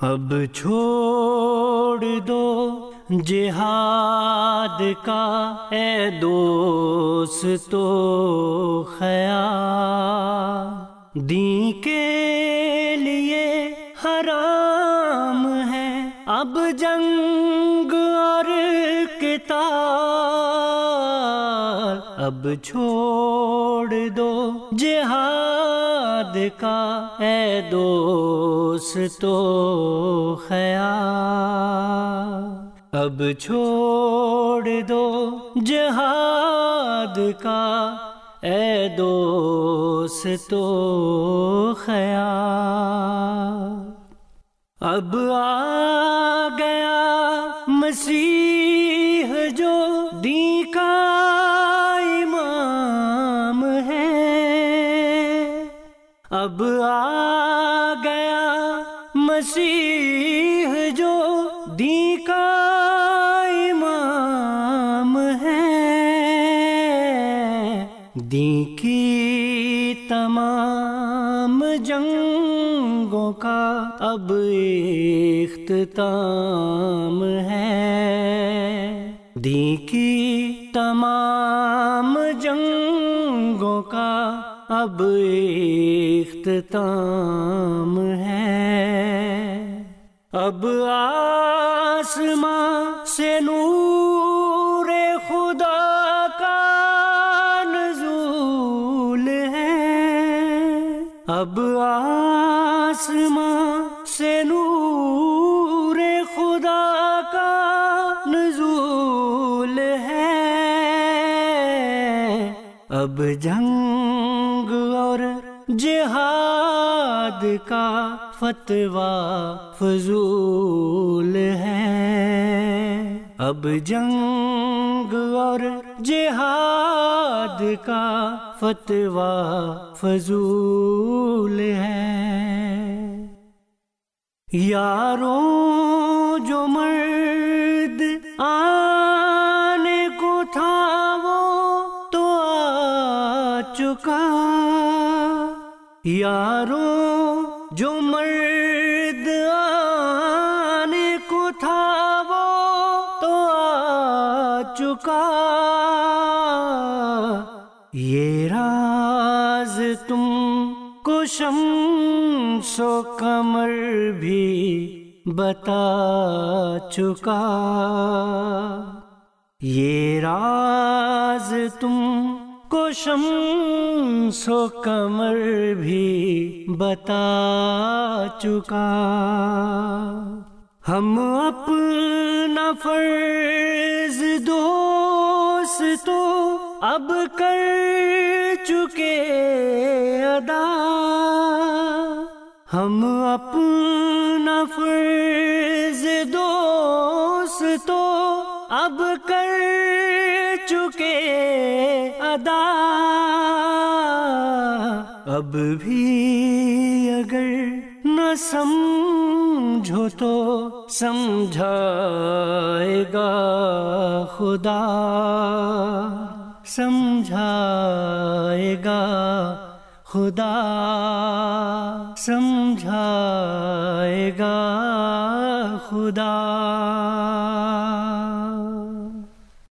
اب چھوڑ دو جہاد کا، اے دوست تو خیال۔ دی کے لیے حرام ہے۔ اب جنگ اور کتاب اب چھوڑ دو جہاد کا۔ اے دوست، تو خیال۔ اب چھوڑ دو جہاد کا۔ اے دوست، تو خیال۔ اب آ گیا مسیح جو دی کا اب آ گیا مسیح جو دی کا دی کی تمام جنگوں کا اب اختتام ہے۔ دی کی تمام جنگوں کا اب اختتام ہے۔ اب آسماں سے نور خدا کا اب آسماں سے نور خدا کا نزول ہے۔ اب جنگ اور جہاد کا فتوا فضول ہے۔ اب جنگ اور جہاد کا فتوا فضول ہے۔ یاروں جو مرد آنے کو تھا وہ تو آ چکا۔ یاروں جو مرد آنے کو تھا وہ تو آ چکا۔ یہ راز تم کو شمس و کمر بھی بتا چکا۔ یہ راز تم کو شمس و کمر بھی بتا چکا۔ ہم اپنا فرض دوست تو اب کر چکے ادا۔ ہم اپنا فرض ادا اب بھی اگر نہ سمجھو تو سمجھائے گا خدا۔ سمجھائے گا خدا۔ سمجھائے گا خدا۔